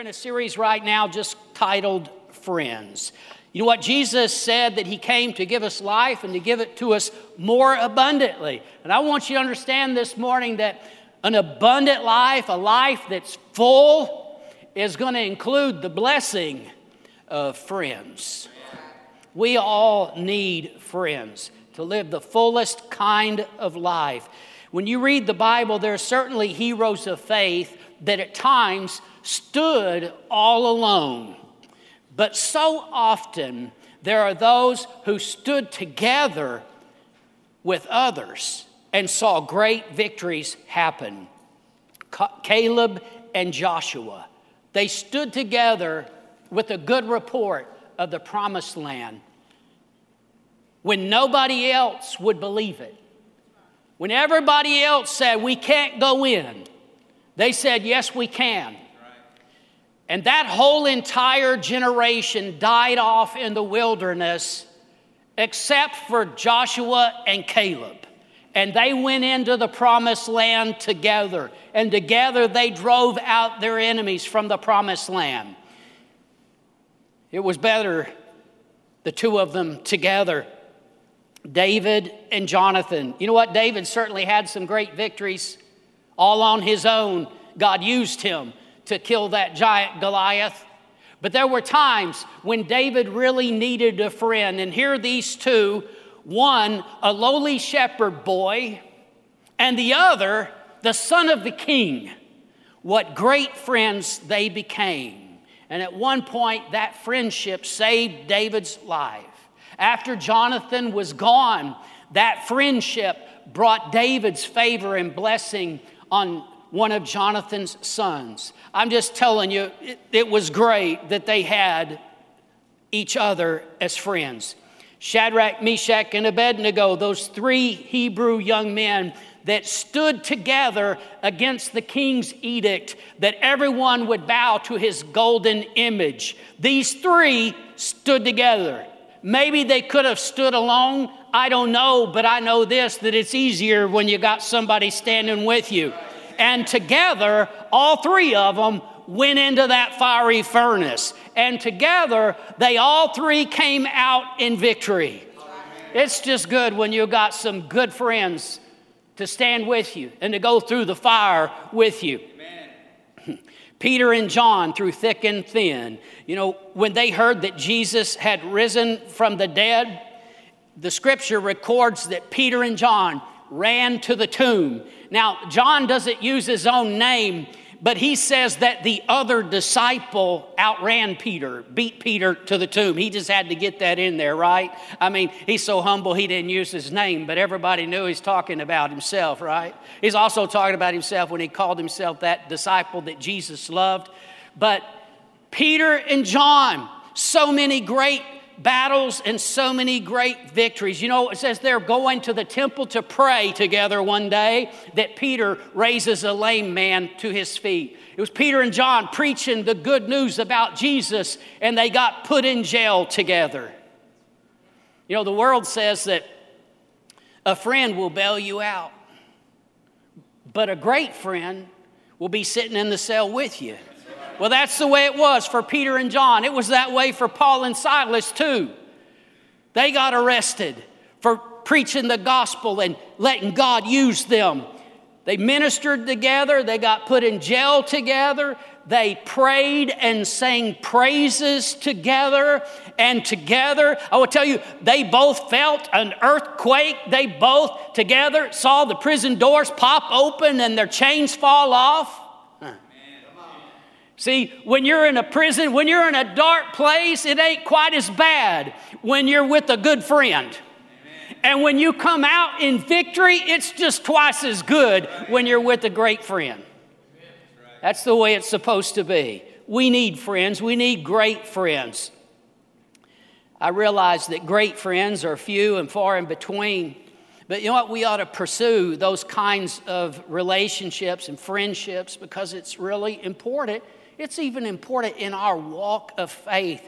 in a series right now just titled Friends. You know what? Jesus said that He came to give us life and to give it to us more abundantly. And I want you to understand this morning that an abundant life, a life that's full, is going to include the blessing of friends. We all need friends to live the fullest kind of life. When you read the Bible, there are certainly heroes of faith that at times stood all alone. But so often, there are those who stood together with others and saw great victories happen. Caleb and Joshua, they stood together with a good report of the promised land when nobody else would believe it. When everybody else said, We can't go in, they said, Yes, we can. And that whole entire generation died off in the wilderness, except for Joshua and Caleb. And they went into the promised land together. And together they drove out their enemies from the promised land. It was better, the two of them together. David and Jonathan. You know what? David certainly had some great victories all on his own. God used him to kill that giant Goliath. But there were times when David really needed a friend. And here are these two one, a lowly shepherd boy, and the other, the son of the king. What great friends they became. And at one point, that friendship saved David's life. After Jonathan was gone, that friendship brought David's favor and blessing on one of Jonathan's sons. I'm just telling you, it, it, was great that they had each other as friends. Shadrach, Meshach, and Abednego, those three Hebrew young men that stood together against the king's edict that everyone would bow to his golden image. These three stood together. Maybe they could have stood alone. I don't know, but I know this that it's easier when you got somebody standing with you. And together, all three of them went into that fiery furnace. And together, they all three came out in victory. It's just good when you've got some good friends to stand with you and to go through the fire with you. Peter and John through thick and thin. You know, when they heard that Jesus had risen from the dead, the scripture records that Peter and John ran to the tomb. Now, John doesn't use his own name, but he says that the other disciple outran Peter, beat Peter to the tomb. He just had to get that in there, right? I mean, he's so humble he didn't use his name, but everybody knew he's talking about himself, right? He's also talking about himself when he called himself that disciple that Jesus loved. But Peter and John, so many great battles and so many great victories. You know, it says they're going to the temple to pray together one day that Peter raises a lame man to his feet. It was Peter and John preaching the good news about Jesus, and they got put in jail together. You know, the world says that a friend will bail you out, but a great friend will be sitting in the cell with you. Well, that's the way it was for Peter and John. It was that way for Paul and Silas, too. They got arrested for preaching the gospel and letting God use them. They ministered together, they got put in jail together, they prayed and sang praises together, and together, I will tell you, they both felt an earthquake. They both together saw the prison doors pop open and their chains fall off. See, when you're in a prison, when you're in a dark place, it ain't quite as bad when you're with a good friend. And when you come out in victory, it's just twice as good when you're with a great friend. That's the way it's supposed to be. We need friends, we need great friends. I realize that great friends are few and far in between. But you know what? We ought to pursue those kinds of relationships and friendships because it's really important it's even important in our walk of faith.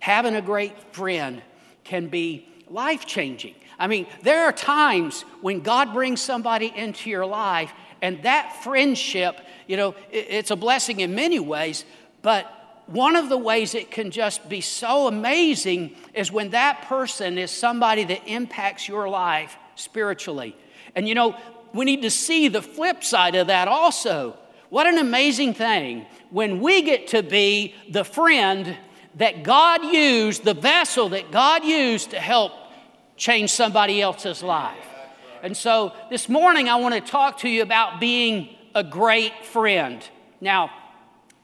Having a great friend can be life changing. I mean, there are times when God brings somebody into your life, and that friendship, you know, it's a blessing in many ways, But one of the ways it can just be so amazing is when that person is somebody that impacts your life spiritually. And you know, we need to see the flip side of that also. What an amazing thing when we get to be the friend that God used, the vessel that God used to help change somebody else's life. And so this morning, I want to talk to you about being a great friend. Now,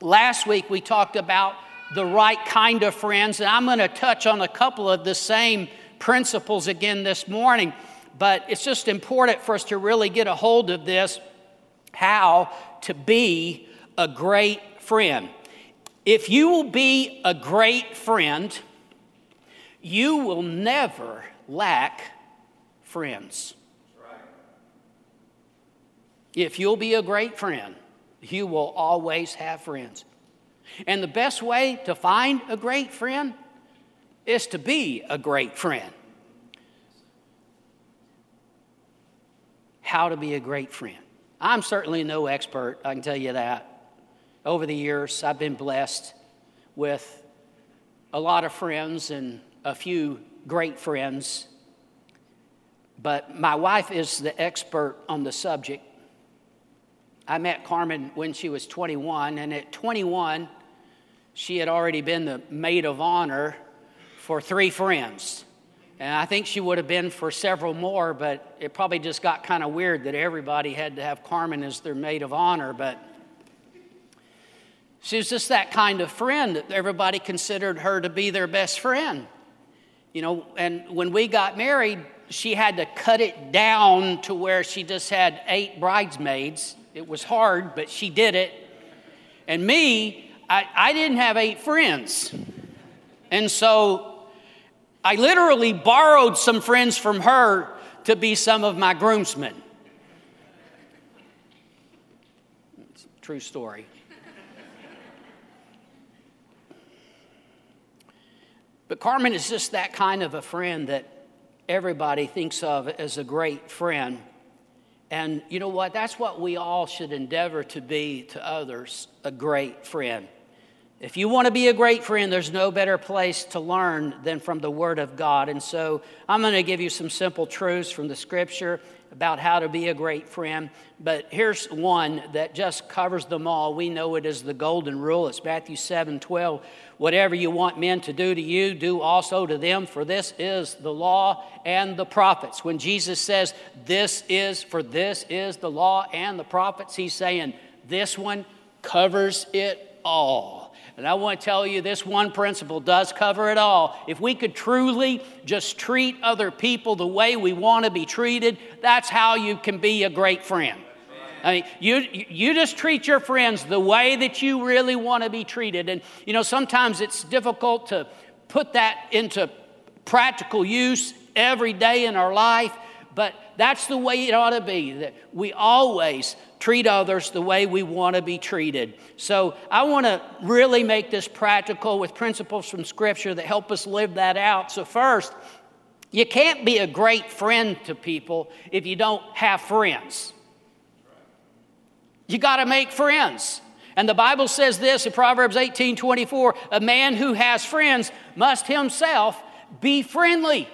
last week we talked about the right kind of friends, and I'm going to touch on a couple of the same principles again this morning. But it's just important for us to really get a hold of this how to be a great friend. If you will be a great friend, you will never lack friends. If you'll be a great friend, you will always have friends. And the best way to find a great friend is to be a great friend. How to be a great friend. I'm certainly no expert, I can tell you that. Over the years, I've been blessed with a lot of friends and a few great friends. But my wife is the expert on the subject. I met Carmen when she was 21, and at 21, she had already been the maid of honor for three friends. And I think she would have been for several more, but it probably just got kind of weird that everybody had to have Carmen as their maid of honor. But she was just that kind of friend that everybody considered her to be their best friend. You know, and when we got married, she had to cut it down to where she just had eight bridesmaids. It was hard, but she did it. And me, I, I didn't have eight friends. And so I literally borrowed some friends from her to be some of my groomsmen. It's a true story. But Carmen is just that kind of a friend that everybody thinks of as a great friend. And you know what? That's what we all should endeavor to be to others a great friend. If you want to be a great friend, there's no better place to learn than from the Word of God. And so I'm going to give you some simple truths from the Scripture about how to be a great friend. But here's one that just covers them all. We know it as the golden rule. It's Matthew 7 12. Whatever you want men to do to you, do also to them, for this is the law and the prophets. When Jesus says, This is, for this is the law and the prophets, he's saying, This one covers it all. And I want to tell you this one principle does cover it all. If we could truly just treat other people the way we want to be treated, that's how you can be a great friend. I mean, you, you just treat your friends the way that you really want to be treated. And, you know, sometimes it's difficult to put that into practical use every day in our life, but that's the way it ought to be, that we always treat others the way we want to be treated. So I want to really make this practical with principles from Scripture that help us live that out. So, first, you can't be a great friend to people if you don't have friends. You got to make friends. And the Bible says this in Proverbs 18 24 a man who has friends must himself be friendly.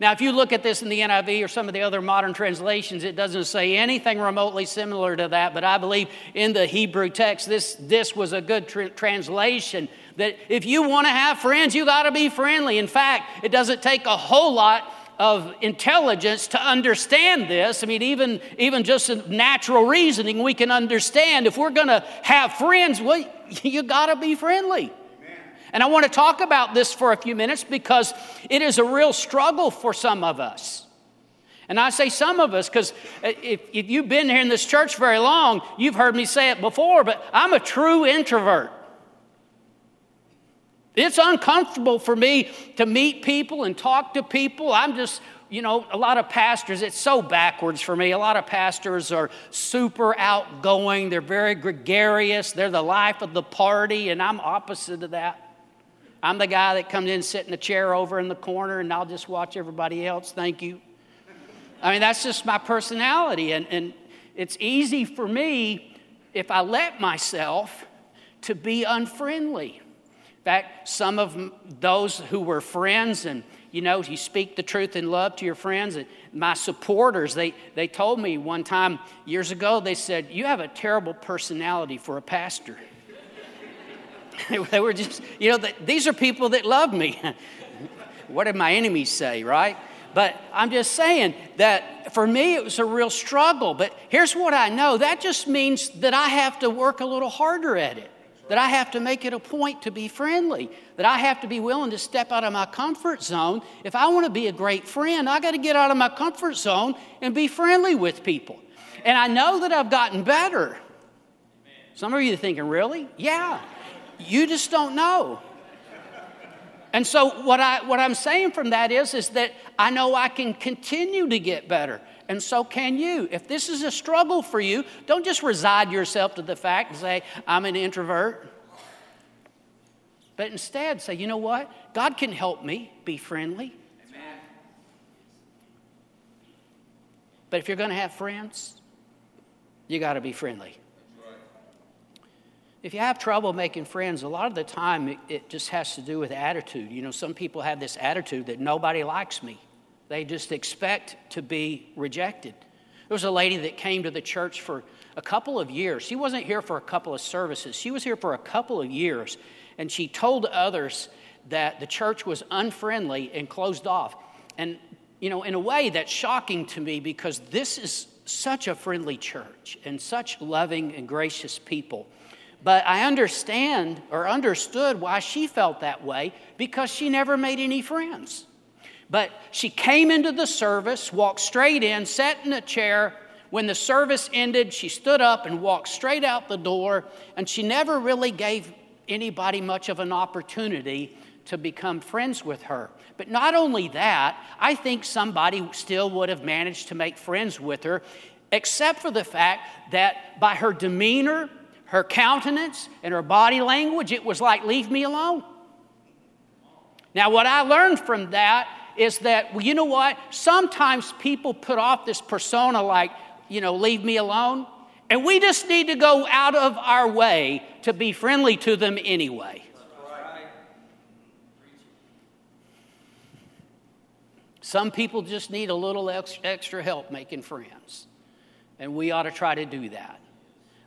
Now, if you look at this in the NIV or some of the other modern translations, it doesn't say anything remotely similar to that, but I believe in the Hebrew text, this, this was a good tr- translation. That if you want to have friends, you got to be friendly. In fact, it doesn't take a whole lot of intelligence to understand this. I mean, even, even just natural reasoning, we can understand if we're going to have friends, well, you got to be friendly. And I want to talk about this for a few minutes because it is a real struggle for some of us. And I say some of us because if, if, you've been here in this church very long, you've heard me say it before, but I'm a true introvert. It's uncomfortable for me to meet people and talk to people. I'm just, you know, a lot of pastors, it's so backwards for me. A lot of pastors are super outgoing, they're very gregarious, they're the life of the party, and I'm opposite of that. I'm the guy that comes in, sit in a chair over in the corner, and I'll just watch everybody else. Thank you. I mean, that's just my personality. And, and it's easy for me, if I let myself, to be unfriendly. In fact, some of those who were friends and you know, you speak the truth in love to your friends. And my supporters, they, they told me one time years ago, they said, You have a terrible personality for a pastor. they were just, you know, these are people that love me. what did my enemies say, right? But I'm just saying that for me it was a real struggle. But here's what I know that just means that I have to work a little harder at it, that I have to make it a point to be friendly, that I have to be willing to step out of my comfort zone. If I want to be a great friend, I got to get out of my comfort zone and be friendly with people. And I know that I've gotten better. Some of you are thinking, really? Yeah. You just don't know. And so what I what I'm saying from that is is that I know I can continue to get better. And so can you. If this is a struggle for you, don't just reside yourself to the fact and say, I'm an introvert. But instead say, you know what? God can help me be friendly. Amen. But if you're going to have friends, you got to be friendly. If you have trouble making friends, a lot of the time it, it, just has to do with attitude. You know, some people have this attitude that nobody likes me, they just expect to be rejected. There was a lady that came to the church for a couple of years. She wasn't here for a couple of services, she was here for a couple of years. And she told others that the church was unfriendly and closed off. And, you know, in a way that's shocking to me because this is such a friendly church and such loving and gracious people. But I understand or understood why she felt that way because she never made any friends. But she came into the service, walked straight in, sat in a chair. When the service ended, she stood up and walked straight out the door, and she never really gave anybody much of an opportunity to become friends with her. But not only that, I think somebody still would have managed to make friends with her, except for the fact that by her demeanor her countenance and her body language, it was like, leave me alone. Now, what I learned from that is that, well, you know what? Sometimes people put off this persona like, you know, leave me alone. And we just need to go out of our way to be friendly to them anyway. Some people just need a little extra help making friends. And we ought to try to do that.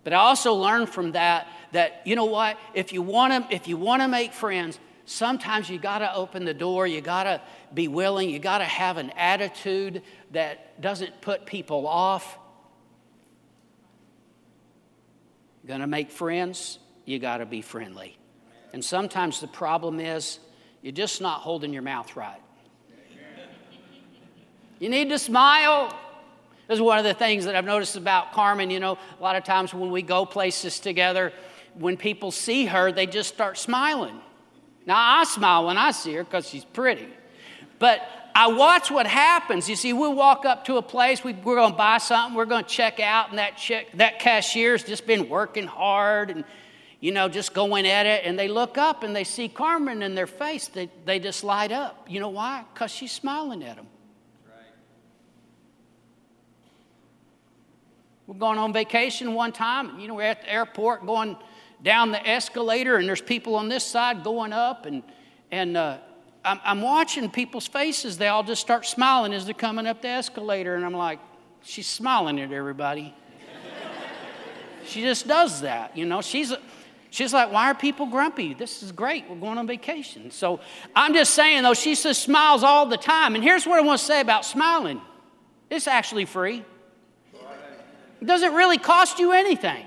But I also learned from that that you know what? If you want to if you want to make friends, sometimes you got to open the door, you got to be willing, you got to have an attitude that doesn't put people off. Going to make friends, you got to be friendly. And sometimes the problem is you're just not holding your mouth right. You need to smile. This is one of the things that I've noticed about Carmen. You know, a lot of times when we go places together, when people see her, they just start smiling. Now, I smile when I see her because she's pretty. But I watch what happens. You see, we walk up to a place, we, are going to buy something, we're going to check out, and that, check, that cashier's just been working hard and, you know, just going at it. And they look up and they see Carmen in their face, they, they just light up. You know why? Because she's smiling at them. We're going on vacation one time, you know, we're at the airport going down the escalator, and there's people on this side going up, and, and uh, I'm, I'm watching people's faces. They all just start smiling as they're coming up the escalator, and I'm like, she's smiling at everybody. she just does that, you know. She's, she's like, why are people grumpy? This is great. We're going on vacation. So I'm just saying, though, she says smiles all the time. And here's what I want to say about smiling it's actually free. It doesn't really cost you anything.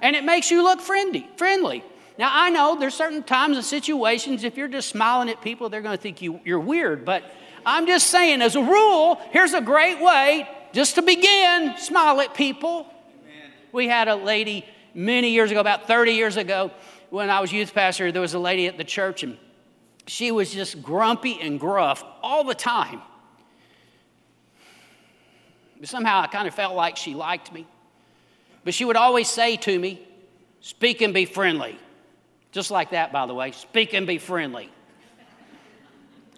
And it makes you look friendly. friendly. Now, I know there's certain times and situations, if you're just smiling at people, they're going to think you, you're weird. But I'm just saying, as a rule, here's a great way just to begin smile at people. Amen. We had a lady many years ago, about 30 years ago, when I was youth pastor, there was a lady at the church, and she was just grumpy and gruff all the time. But somehow I kind of felt like she liked me. But she would always say to me, Speak and be friendly. Just like that, by the way. Speak and be friendly.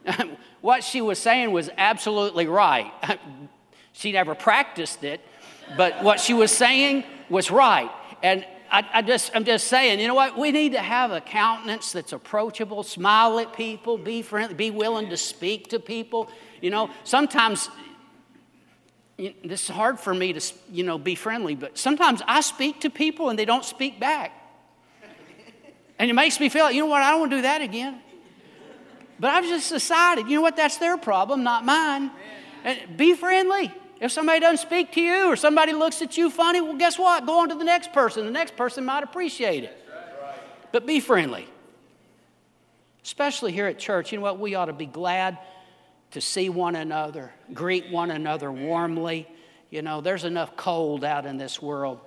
what she was saying was absolutely right. she never practiced it, but what she was saying was right. And I, I, just, I'm just saying, you know what? We need to have a countenance that's approachable, smile at people, be friendly, be willing to speak to people. You know, sometimes this is hard for me to, you know, be friendly, but sometimes I speak to people and they don't speak back. And it makes me feel you know what, I don't want to do that again. But I've just decided, you know what, that's their problem, not mine. And be friendly. If somebody doesn't speak to you or somebody looks at you funny, well, guess what? Go on to the next person. The next person might appreciate it. But be friendly. Especially here at church, you know what? We ought to be glad to see one another, greet one another warmly. You know, there's enough cold out in this world.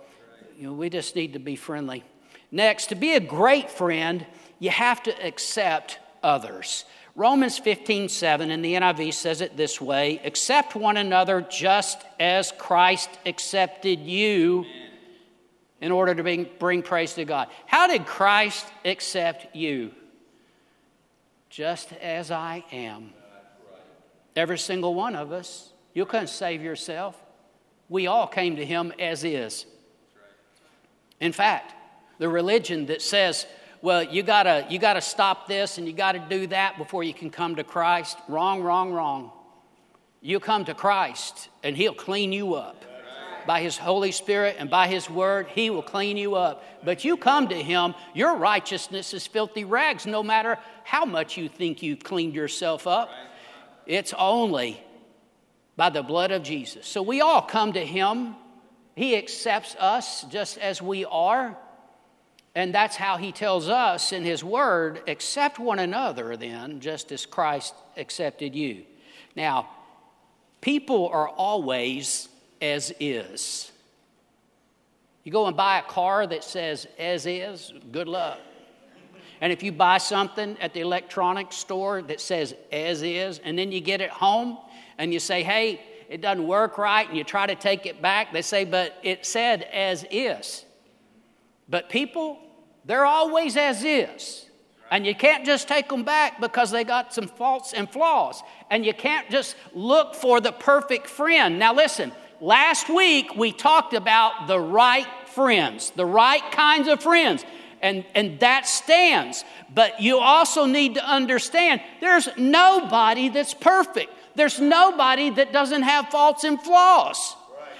You know, we just need to be friendly. Next, to be a great friend, you have to accept others. Romans 15, 7 in the NIV says it this way accept one another just as Christ accepted you in order to bring, bring praise to God. How did Christ accept you? Just as I am. Every single one of us. You couldn't save yourself. We all came to Him as is. In fact, the religion that says well, you gotta, you gotta stop this and you gotta do that before you can come to Christ. Wrong, wrong, wrong. You come to Christ and He'll clean you up. By His Holy Spirit and by His Word, He will clean you up. But you come to Him, your righteousness is filthy rags, no matter how much you think you've cleaned yourself up. It's only by the blood of Jesus. So we all come to Him. He accepts us just as we are. And that's how he tells us in his word accept one another, then, just as Christ accepted you. Now, people are always as is. You go and buy a car that says as is, good luck. And if you buy something at the electronics store that says as is, and then you get it home and you say, hey, it doesn't work right, and you try to take it back, they say, but it said as is. But people, they're always as is. And you can't just take them back because they got some faults and flaws. And you can't just look for the perfect friend. Now, listen, last week we talked about the right friends, the right kinds of friends. And, and that stands. But you also need to understand there's nobody that's perfect, there's nobody that doesn't have faults and flaws.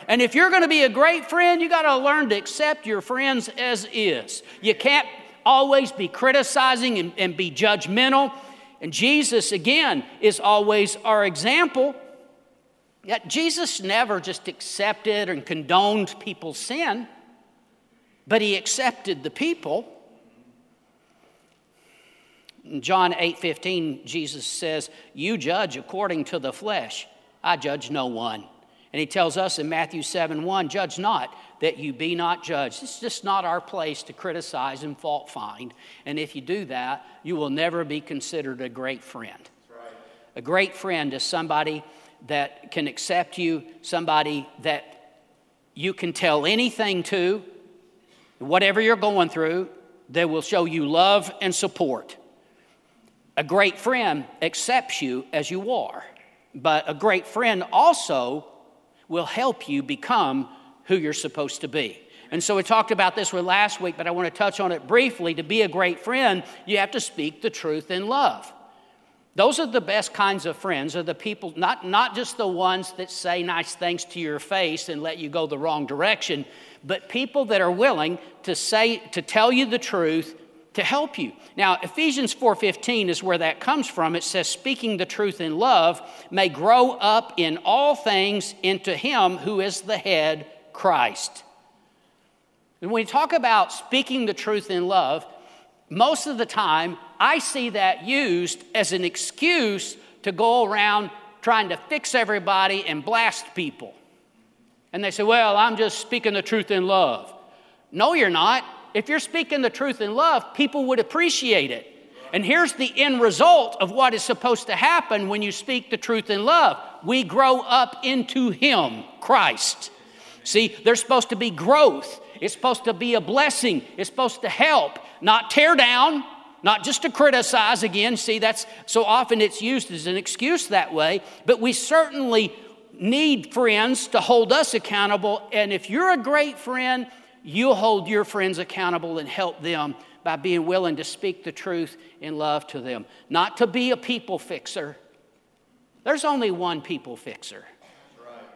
And if you're going to be a great friend, you got to learn to accept your friends as is. You can't always be criticizing and, and be judgmental. And Jesus, again, is always our example. Yet Jesus never just accepted and condoned people's sin, but he accepted the people. In John 8 15, Jesus says, You judge according to the flesh. I judge no one. And he tells us in Matthew 7 1, judge not that you be not judged. It's just not our place to criticize and fault find. And if you do that, you will never be considered a great friend. Right. A great friend is somebody that can accept you, somebody that you can tell anything to, whatever you're going through, they will show you love and support. A great friend accepts you as you are, but a great friend also will help you become who you're supposed to be. And so we talked about this with last week, but I want to touch on it briefly. To be a great friend, you have to speak the truth in love. Those are the best kinds of friends, are the people, not, not just the ones that say nice things to your face and let you go the wrong direction, but people that are willing to say, to tell you the truth to help you. Now, Ephesians 4:15 is where that comes from. It says speaking the truth in love may grow up in all things into him who is the head, Christ. And when we talk about speaking the truth in love, most of the time I see that used as an excuse to go around trying to fix everybody and blast people. And they say, "Well, I'm just speaking the truth in love." No, you're not if you're speaking the truth in love, people would appreciate it. And here's the end result of what is supposed to happen when you speak the truth in love we grow up into Him, Christ. See, there's supposed to be growth, it's supposed to be a blessing, it's supposed to help, not tear down. Not just to criticize again, see, that's so often it's used as an excuse that way, but we certainly need friends to hold us accountable. And if you're a great friend, you'll hold your friends accountable and help them by being willing to speak the truth in love to them. Not to be a people fixer. There's only one people fixer.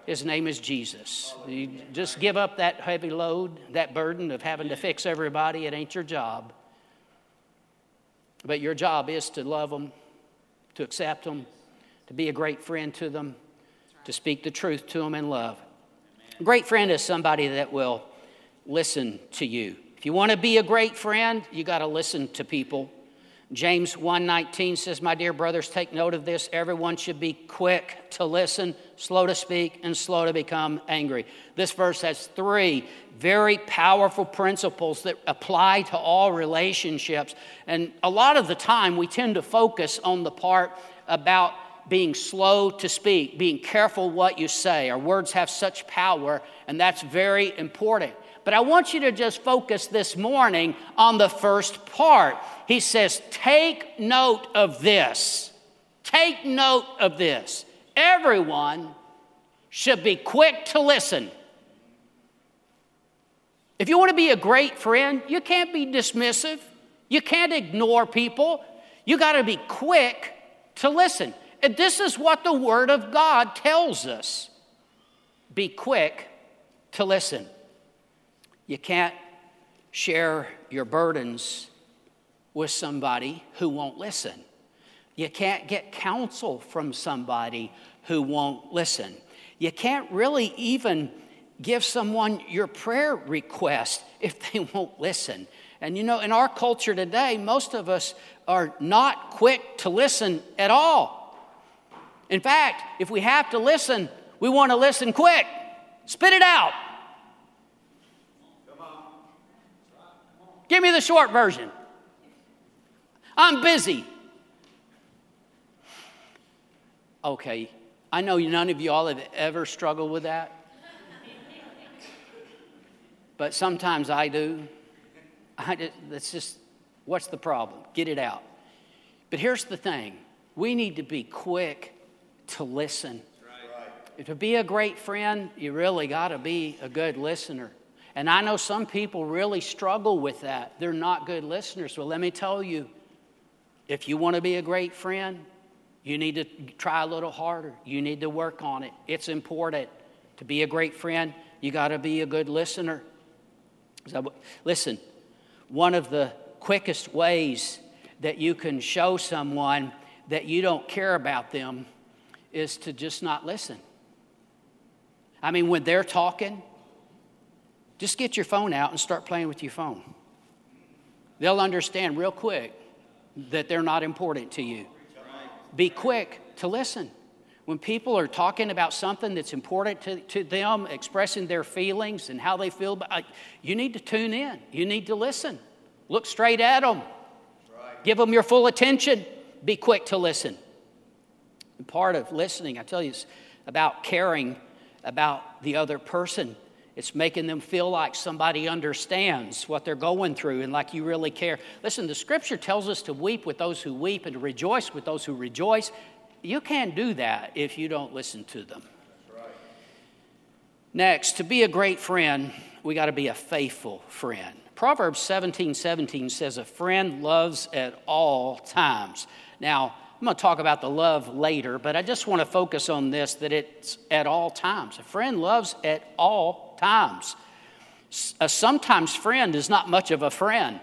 His name is Jesus. You just give up that heavy load, that burden of having to fix everybody. It ain't your job. But your job is to love them, to accept them, to be a great friend to them, to speak the truth to them in love. A great friend is somebody that will listen to you. If you want to be a great friend, you got to listen to people. James 1:19 says, "My dear brothers, take note of this. Everyone should be quick to listen, slow to speak, and slow to become angry." This verse has three very powerful principles that apply to all relationships. And a lot of the time we tend to focus on the part about being slow to speak, being careful what you say. Our words have such power, and that's very important. But I want you to just focus this morning on the first part. He says, Take note of this. Take note of this. Everyone should be quick to listen. If you want to be a great friend, you can't be dismissive. You can't ignore people. You got to be quick to listen. And this is what the Word of God tells us be quick to listen. You can't share your burdens with somebody who won't listen. You can't get counsel from somebody who won't listen. You can't really even give someone your prayer request if they won't listen. And you know, in our culture today, most of us are not quick to listen at all. In fact, if we have to listen, we want to listen quick. Spit it out. Give me the short version. I'm busy. Okay, I know none of y'all have ever struggled with that. but sometimes I do. I just, that's just, what's the problem? Get it out. But here's the thing we need to be quick to listen. Right. To be a great friend, you really got to be a good listener. And I know some people really struggle with that. They're not good listeners. Well, let me tell you if you want to be a great friend, you need to try a little harder. You need to work on it. It's important. To be a great friend, you got to be a good listener. So, listen, one of the quickest ways that you can show someone that you don't care about them is to just not listen. I mean, when they're talking, just get your phone out and start playing with your phone. They'll understand real quick that they're not important to you. Be quick to listen. When people are talking about something that's important to, to them, expressing their feelings and how they feel, uh, you need to tune in. You need to listen. Look straight at them. Give them your full attention. Be quick to listen. And part of listening, I tell you, is about caring about the other person. It's making them feel like somebody understands what they're going through and like you really care. Listen, the scripture tells us to weep with those who weep and to rejoice with those who rejoice. You can't do that if you don't listen to them. Right. Next, to be a great friend, we got to be a faithful friend. Proverbs 17 17 says, A friend loves at all times. Now, I'm going to talk about the love later, but I just want to focus on this that it's at all times. A friend loves at all times. A sometimes friend is not much of a friend.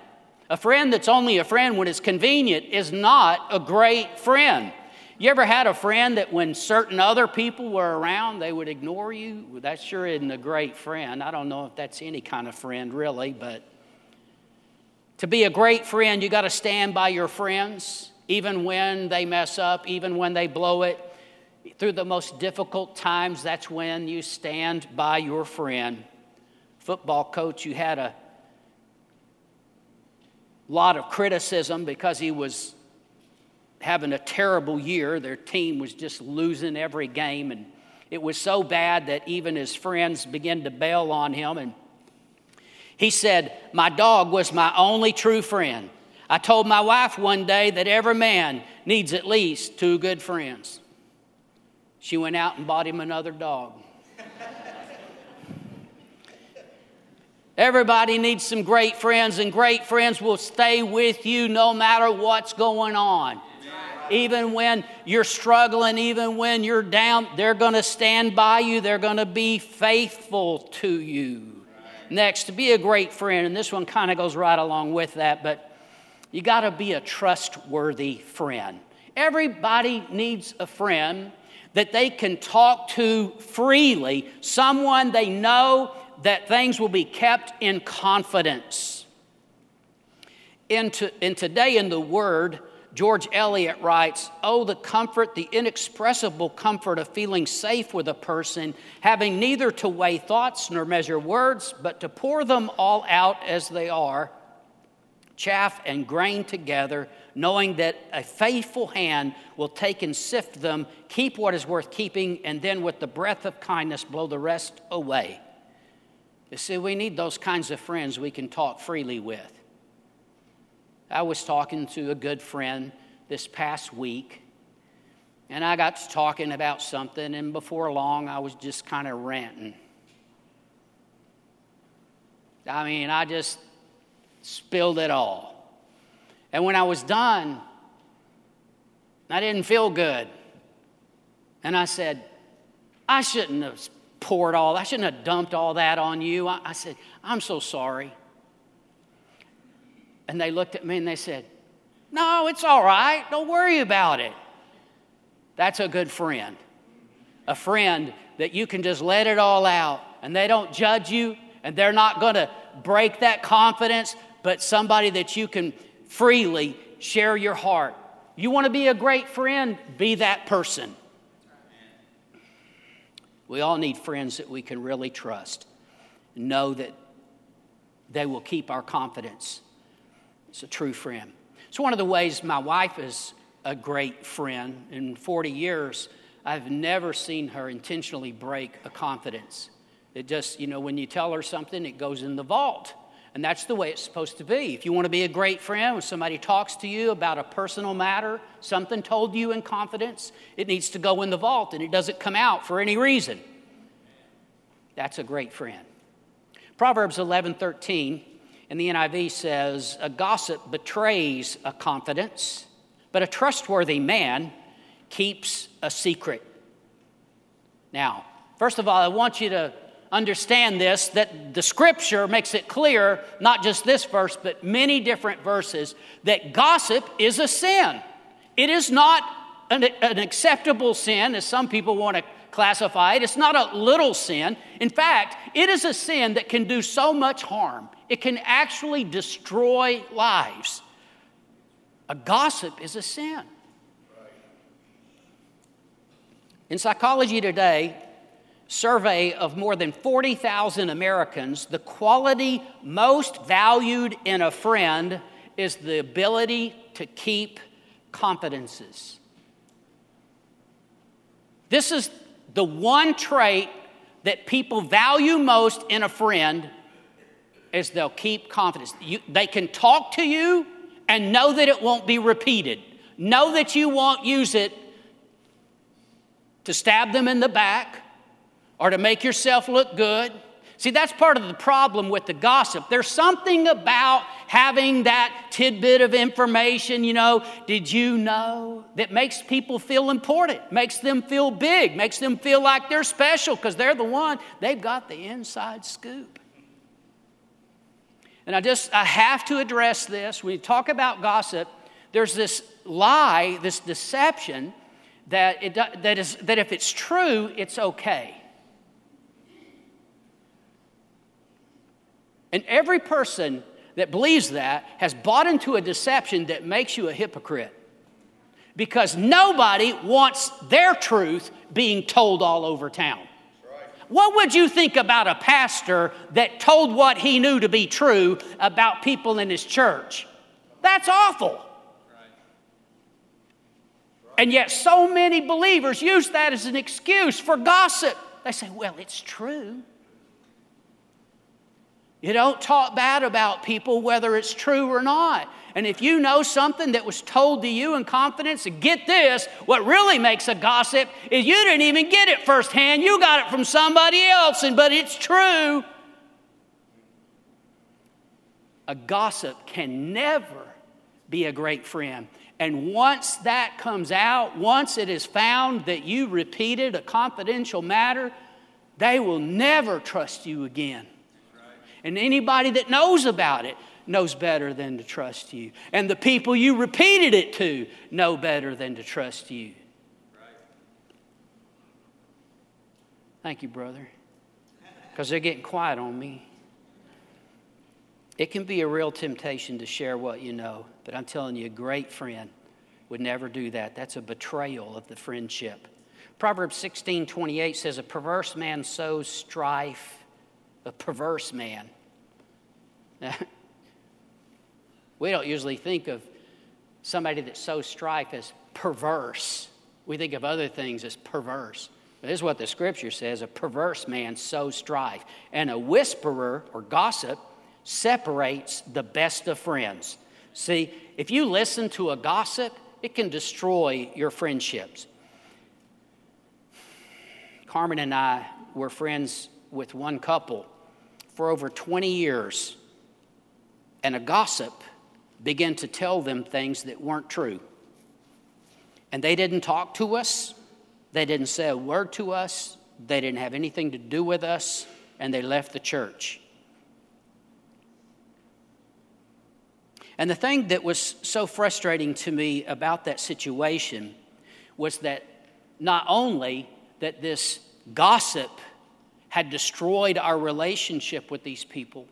A friend that's only a friend when it's convenient is not a great friend. You ever had a friend that when certain other people were around, they would ignore you? Well, that sure isn't a great friend. I don't know if that's any kind of friend, really, but to be a great friend, you got to stand by your friends even when they mess up, even when they blow it. Through the most difficult times, that's when you stand by your friend. Football coach, you had a lot of criticism because he was having a terrible year. Their team was just losing every game, and it was so bad that even his friends began to bail on him. And he said, My dog was my only true friend. I told my wife one day that every man needs at least two good friends. She went out and bought him another dog. Everybody needs some great friends, and great friends will stay with you no matter what's going on. Even when you're struggling, even when you're down, they're going to stand by you. They're going to be faithful to you. Next, to be a great friend, and this one kind of goes right along with that, but you got to be a trustworthy friend. Everybody needs a friend that they can talk to freely, someone they know that things will be kept in confidence. In, to, in today in the Word, George Eliot writes, Oh, the comfort, the inexpressible comfort of feeling safe with a person, having neither to weigh thoughts nor measure words, but to pour them all out as they are, chaff and grain together, knowing that a faithful hand will take and sift them, keep what is worth keeping, and then with the breath of kindness blow the rest away. You see, we need those kinds of friends we can talk freely with. I was talking to a good friend this past week, and I got to talking about something, and before long, I was just kind of ranting. I mean, I just spilled it all. And when I was done, I didn't feel good. And I said, I shouldn't have poured all, I shouldn't have dumped all that on you. I, I said, I'm so sorry. And they looked at me and they said, No, it's all right. Don't worry about it. That's a good friend. A friend that you can just let it all out and they don't judge you and they're not going to break that confidence, but somebody that you can freely share your heart. You want to be a great friend? Be that person. We all need friends that we can really trust, know that they will keep our confidence. It's a true friend. It's one of the ways my wife is a great friend. In 40 years, I've never seen her intentionally break a confidence. It just, you know, when you tell her something, it goes in the vault. And that's the way it's supposed to be. If you want to be a great friend, when somebody talks to you about a personal matter, something told you in confidence, it needs to go in the vault and it doesn't come out for any reason. That's a great friend. Proverbs 11 13 in the NIV says, A gossip betrays a confidence, but a trustworthy man keeps a secret. Now, first of all, I want you to understand this that the scripture makes it clear, not just this verse, but many different verses, that gossip is a sin. It is not an, an acceptable sin, as some people want to classify it. It's not a little sin. In fact, it is a sin that can do so much harm, it can actually destroy lives. A gossip is a sin. In Psychology Today, survey of more than 40,000 Americans, the quality most valued in a friend is the ability to keep confidences. This is the one trait that people value most in a friend is they'll keep confidence. You, they can talk to you and know that it won't be repeated. Know that you won't use it to stab them in the back or to make yourself look good. See, that's part of the problem with the gossip. There's something about having that tidbit of information, you know, did you know, that makes people feel important, makes them feel big, makes them feel like they're special because they're the one, they've got the inside scoop. And I just, I have to address this. When you talk about gossip, there's this lie, this deception that, it, that, is, that if it's true, it's okay. And every person that believes that has bought into a deception that makes you a hypocrite. Because nobody wants their truth being told all over town. What would you think about a pastor that told what he knew to be true about people in his church? That's awful. And yet, so many believers use that as an excuse for gossip. They say, well, it's true. You don't talk bad about people whether it's true or not. And if you know something that was told to you in confidence, get this, what really makes a gossip is you didn't even get it firsthand. You got it from somebody else, and but it's true. A gossip can never be a great friend. And once that comes out, once it is found that you repeated a confidential matter, they will never trust you again. And anybody that knows about it knows better than to trust you. And the people you repeated it to know better than to trust you. Thank you, brother. Because they're getting quiet on me. It can be a real temptation to share what you know, but I'm telling you, a great friend would never do that. That's a betrayal of the friendship. Proverbs 16 28 says, A perverse man sows strife. A perverse man. we don't usually think of somebody that sows strife as perverse. We think of other things as perverse. But this is what the scripture says a perverse man sows strife, and a whisperer or gossip separates the best of friends. See, if you listen to a gossip, it can destroy your friendships. Carmen and I were friends with one couple for over 20 years, and a gossip began to tell them things that weren't true. And they didn't talk to us, they didn't say a word to us, they didn't have anything to do with us, and they left the church. And the thing that was so frustrating to me about that situation was that not only that this gossip had destroyed our relationship with these people,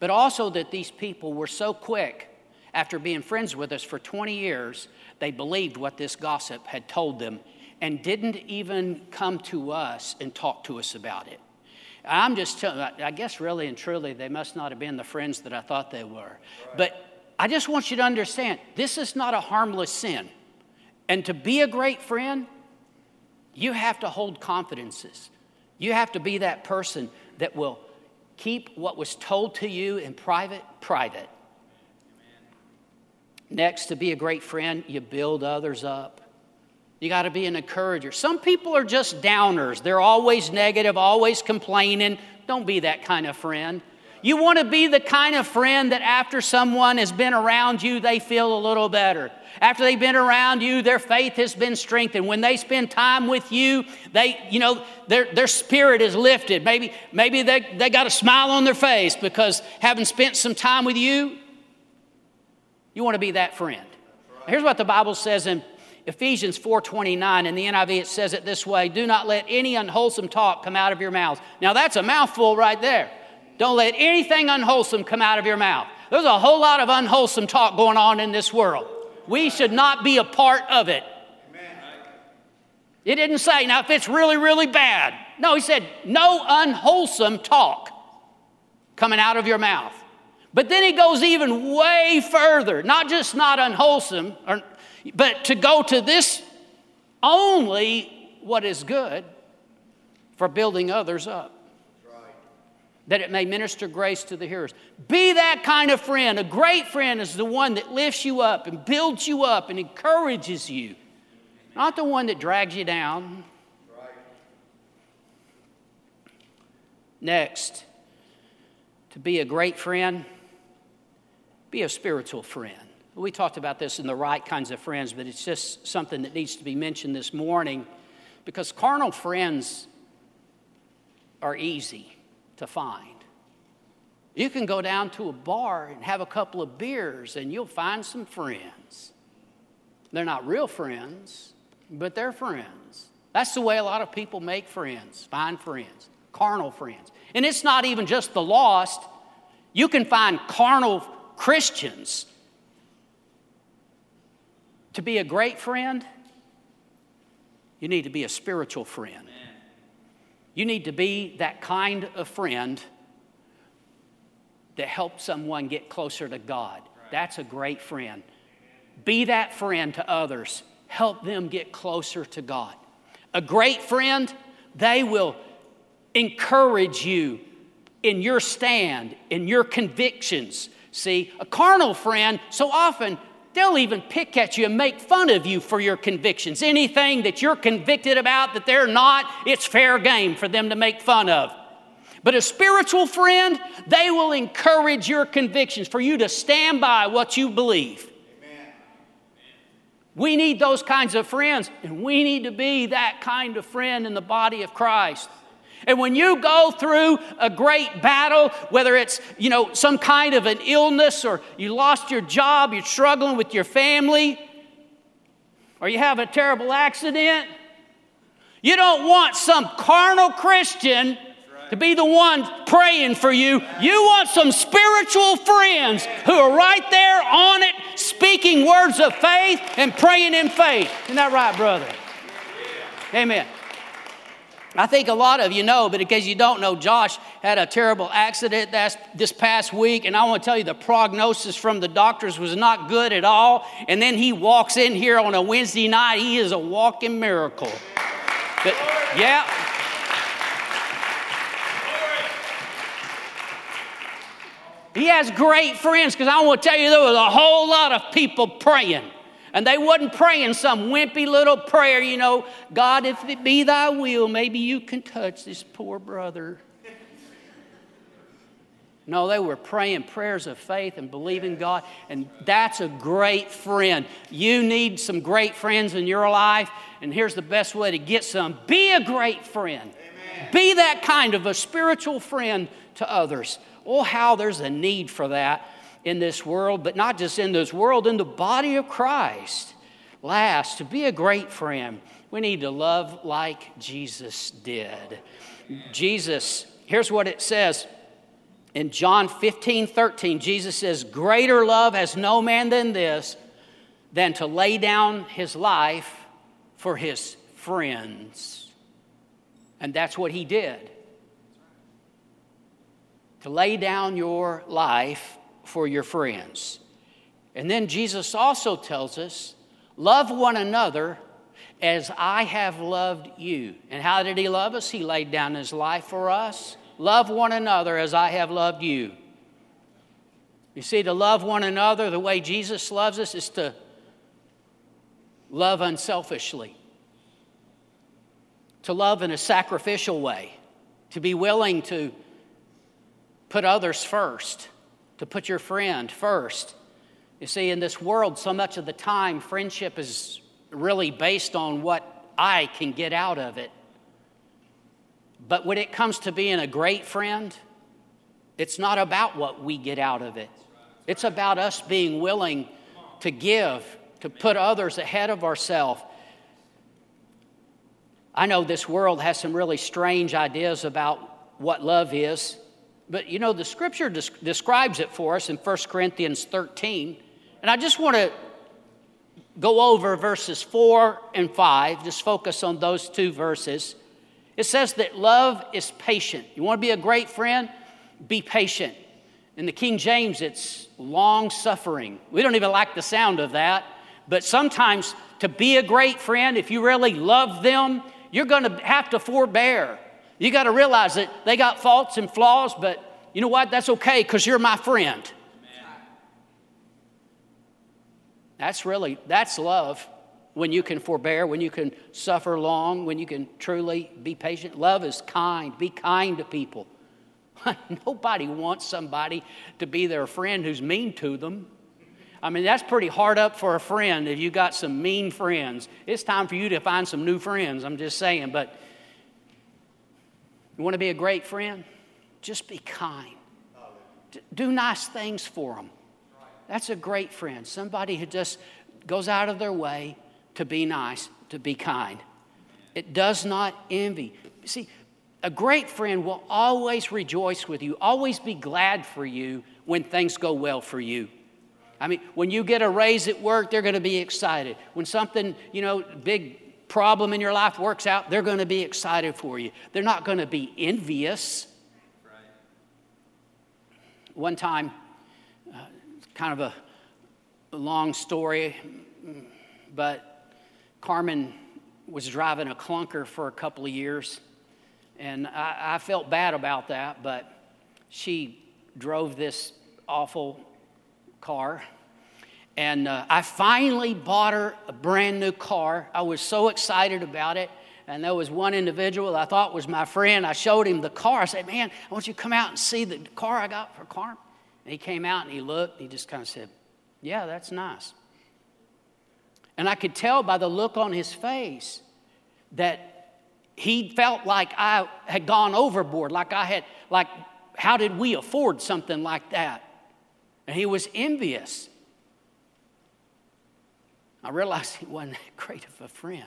but also that these people were so quick after being friends with us for 20 years, they believed what this gossip had told them and didn't even come to us and talk to us about it. I'm just telling, I guess really and truly, they must not have been the friends that I thought they were. Right. But I just want you to understand this is not a harmless sin. And to be a great friend, you have to hold confidences. You have to be that person that will keep what was told to you in private, private. Next, to be a great friend, you build others up. You got to be an encourager. Some people are just downers. They're always negative, always complaining. Don't be that kind of friend. You want to be the kind of friend that after someone has been around you, they feel a little better. After they've been around you, their faith has been strengthened. When they spend time with you, they, you know, their, their spirit is lifted. Maybe, maybe they, they got a smile on their face because having spent some time with you, you want to be that friend. Here's what the Bible says in Ephesians 4:29 in the NIV it says it this way, do not let any unwholesome talk come out of your mouths. Now that's a mouthful right there. Don't let anything unwholesome come out of your mouth. There's a whole lot of unwholesome talk going on in this world. We should not be a part of it. It didn't say, now if it's really, really bad. No, he said, no unwholesome talk coming out of your mouth. But then he goes even way further, not just not unwholesome, or, but to go to this only what is good for building others up that it may minister grace to the hearers. Be that kind of friend. A great friend is the one that lifts you up and builds you up and encourages you, not the one that drags you down. Next, to be a great friend, be a spiritual friend. We talked about this in the right kinds of friends, but it's just something that needs to be mentioned this morning because carnal friends are easy to find. You can go down to a bar and have a couple of beers and you'll find some friends. They're not real friends, but they're friends. That's the way a lot of people make friends, find friends, carnal friends. And it's not even just the lost. You can find carnal Christians. To be a great friend, you need to be a spiritual friend. You need to be that kind of friend that helps someone get closer to God. That's a great friend. Be that friend to others. Help them get closer to God. A great friend, they will encourage you in your stand, in your convictions. See, a carnal friend, so often They'll even pick at you and make fun of you for your convictions. Anything that you're convicted about that they're not, it's fair game for them to make fun of. But a spiritual friend, they will encourage your convictions for you to stand by what you believe. Amen. We need those kinds of friends, and we need to be that kind of friend in the body of Christ. And when you go through a great battle, whether it's, you know, some kind of an illness or you lost your job, you're struggling with your family, or you have a terrible accident, you don't want some carnal Christian to be the one praying for you. You want some spiritual friends who are right there on it, speaking words of faith and praying in faith. Isn't that right, brother? Amen. I think a lot of you know, but in case you don't know, Josh had a terrible accident this past week, and I want to tell you the prognosis from the doctors was not good at all. And then he walks in here on a Wednesday night, he is a walking miracle. But, yeah. He has great friends because I want to tell you there was a whole lot of people praying. And they wasn't praying some wimpy little prayer, you know, God, if it be thy will, maybe you can touch this poor brother. No, they were praying prayers of faith and believing God, and that's a great friend. You need some great friends in your life, and here's the best way to get some be a great friend. Amen. Be that kind of a spiritual friend to others. Oh, how there's a need for that in this world, but not just in this world, in the body of Christ. Last, to be a great friend, we need to love like Jesus did. Jesus, here's what it says in John 15 13. Jesus says, Greater love has no man than this, than to lay down his life for his friends. And that's what he did to lay down your life for your friends. And then Jesus also tells us, Love one another as I have loved you. And how did he love us? He laid down his life for us. Love one another as I have loved you. You see, to love one another the way Jesus loves us is to love unselfishly, to love in a sacrificial way, to be willing to put others first, to put your friend first. You see, in this world, so much of the time, friendship is really based on what I can get out of it. But when it comes to being a great friend, it's not about what we get out of it. It's about us being willing to give, to put others ahead of ourselves. I know this world has some really strange ideas about what love is. But you know, the scripture describes it for us in 1 Corinthians 13. And I just want to go over verses 4 and 5, just focus on those two verses. It says that love is patient. You want to be a great friend? Be patient. In the King James, it's long suffering. We don't even like the sound of that. But sometimes to be a great friend, if you really love them, you're going to have to forbear. You got to realize that they got faults and flaws, but you know what? That's okay because you're my friend. That's really, that's love when you can forbear, when you can suffer long, when you can truly be patient. Love is kind. Be kind to people. Nobody wants somebody to be their friend who's mean to them. I mean, that's pretty hard up for a friend if you got some mean friends. It's time for you to find some new friends, I'm just saying. But you want to be a great friend? Just be kind. Do nice things for them. That's a great friend. Somebody who just goes out of their way to be nice, to be kind. It does not envy. See, a great friend will always rejoice with you, always be glad for you when things go well for you. I mean, when you get a raise at work, they're going to be excited. When something, you know, big problem in your life works out, they're going to be excited for you. They're not going to be envious. One time, uh, kind of a long story, but Carmen was driving a clunker for a couple of years, and I, I felt bad about that, but she drove this awful car and uh, I finally bought her a brand new car. I was so excited about it. and there was one individual I thought was my friend. I showed him the car. I said, Man, I want you to come out and see the car I got for Carmen. And he came out and he looked, and he just kind of said, Yeah, that's nice. And I could tell by the look on his face that he felt like I had gone overboard, like I had, like, how did we afford something like that? And he was envious. I realized he wasn't that great of a friend.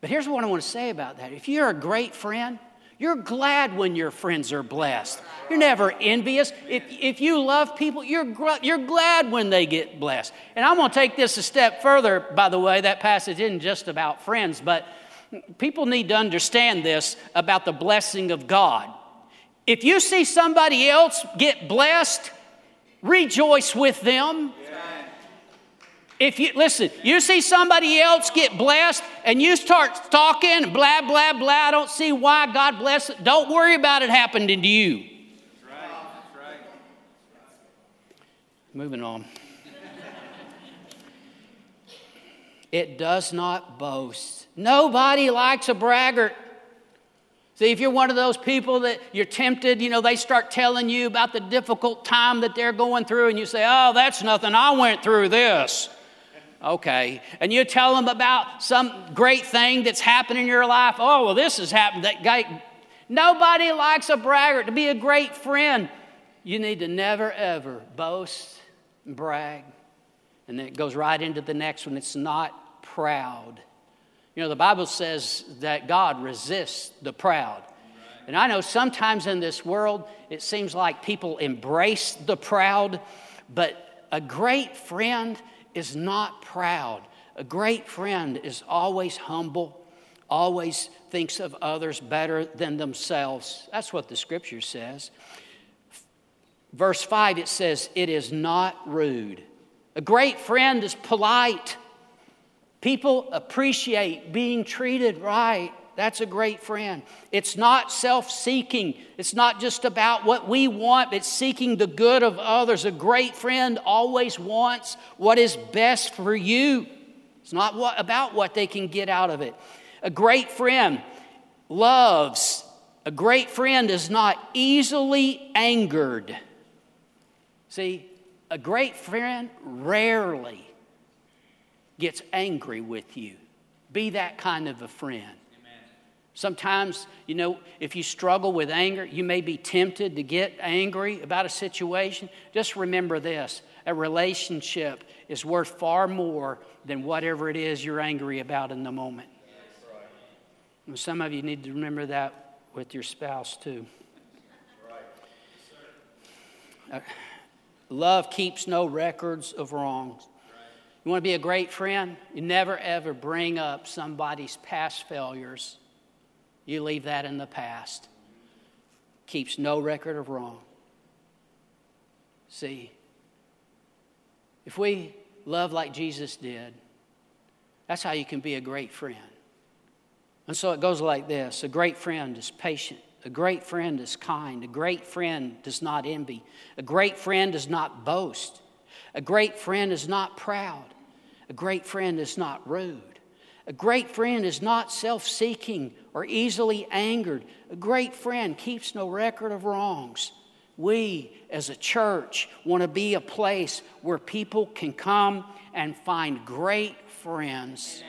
But here's what I want to say about that. If you're a great friend, you're glad when your friends are blessed. You're never envious. If, if you love people, you're, you're glad when they get blessed. And I'm going to take this a step further, by the way. That passage isn't just about friends, but people need to understand this about the blessing of God. If you see somebody else get blessed, rejoice with them. If you listen, you see somebody else get blessed and you start talking, blah, blah, blah, I don't see why God bless it. Don't worry about it happening to you. That's right. That's right. Moving on. it does not boast. Nobody likes a braggart. See, if you're one of those people that you're tempted, you know, they start telling you about the difficult time that they're going through, and you say, Oh, that's nothing. I went through this. Okay. And you tell them about some great thing that's happened in your life. Oh, well, this has happened. That guy, nobody likes a braggart. To be a great friend, you need to never, ever boast and brag. And then it goes right into the next one. It's not proud. You know, the Bible says that God resists the proud. And I know sometimes in this world, it seems like people embrace the proud, but a great friend is not proud. A great friend is always humble, always thinks of others better than themselves. That's what the scripture says. Verse 5, it says, It is not rude. A great friend is polite. People appreciate being treated right. That's a great friend. It's not self seeking. It's not just about what we want, it's seeking the good of others. A great friend always wants what is best for you. It's not what, about what they can get out of it. A great friend loves. A great friend is not easily angered. See, a great friend rarely gets angry with you. Be that kind of a friend. Sometimes, you know, if you struggle with anger, you may be tempted to get angry about a situation. Just remember this a relationship is worth far more than whatever it is you're angry about in the moment. And some of you need to remember that with your spouse, too. Uh, love keeps no records of wrongs. You want to be a great friend? You never ever bring up somebody's past failures you leave that in the past. Keeps no record of wrong. See, if we love like Jesus did, that's how you can be a great friend. And so it goes like this A great friend is patient. A great friend is kind. A great friend does not envy. A great friend does not boast. A great friend is not proud. A great friend is not rude. A great friend is not self seeking or easily angered. A great friend keeps no record of wrongs. We, as a church, want to be a place where people can come and find great friends.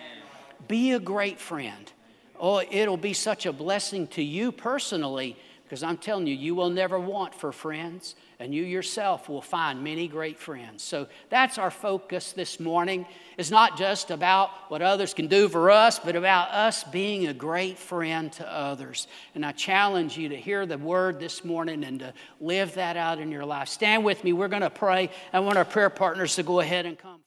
Be a great friend. Oh, it'll be such a blessing to you personally because I'm telling you, you will never want for friends and you yourself will find many great friends. So that's our focus this morning. It's not just about what others can do for us, but about us being a great friend to others. And I challenge you to hear the word this morning and to live that out in your life. Stand with me. We're going to pray. I want our prayer partners to go ahead and come.